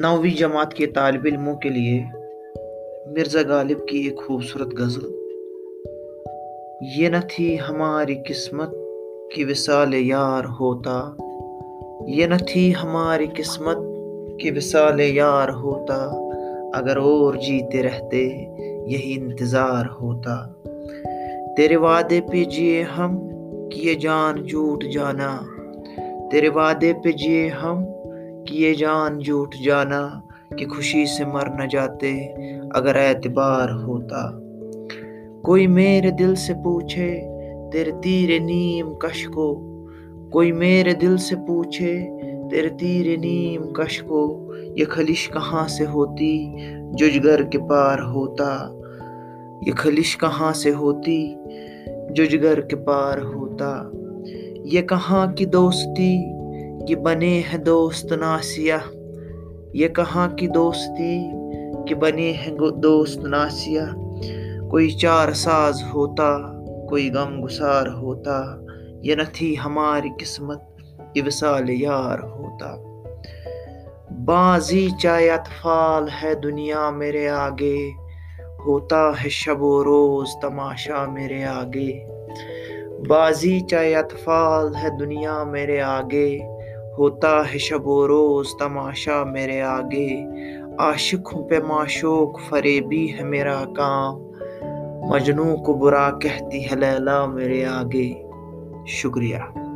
نویں جماعت کے طالب علموں کے لیے مرزا غالب کی ایک خوبصورت غزل۔ یہ نہ تھی ہماری قسمت کہ وصال یار ہوتا۔ یہ نہ تھی ہماری قسمت کہ وصال یار ہوتا۔ اگر اور جیتے رہتے، یہی انتظار ہوتا۔ تیرے وعدے پہ جیے ہم، کیے جان جھوٹ جانا۔ تیرے وعدے پہ جیے ہم کیے جان جھوٹ جانا کہ خوشی سے مر نہ جاتے اگر اعتبار ہوتا۔ کوئی میرے دل سے پوچھے تیرے تیر نیم کش کو کوئی میرے دل سے پوچھے تیرے تیر نیم کش کو یہ خلش کہاں سے ہوتی ججگر کے پار ہوتا۔ یہ خلش کہاں سے ہوتی ججگر کے پار ہوتا۔ یہ کہاں کی دوستی کہ بنے ہیں دوست ناسیہ یہ کہاں کی دوستی کہ بنے ہیں دوست ناسیہ کوئی چار ساز ہوتا، کوئی غم گسار ہوتا۔ یہ نہ تھی ہماری قسمت یہ وصال یار ہوتا۔ بازی چاہے اطفال ہے دنیا میرے آگے، ہوتا ہے شب و روز تماشا میرے آگے۔ بازی چاہے اطفال ہے دنیا میرے آگے۔ ہوتا ہے شب و روز تماشا میرے آگے۔ عاشق ہوں پہ معشوق، فریبی ہے میرا کام۔ مجنوں کو برا کہتی ہے لیلا میرے آگے۔ شکریہ۔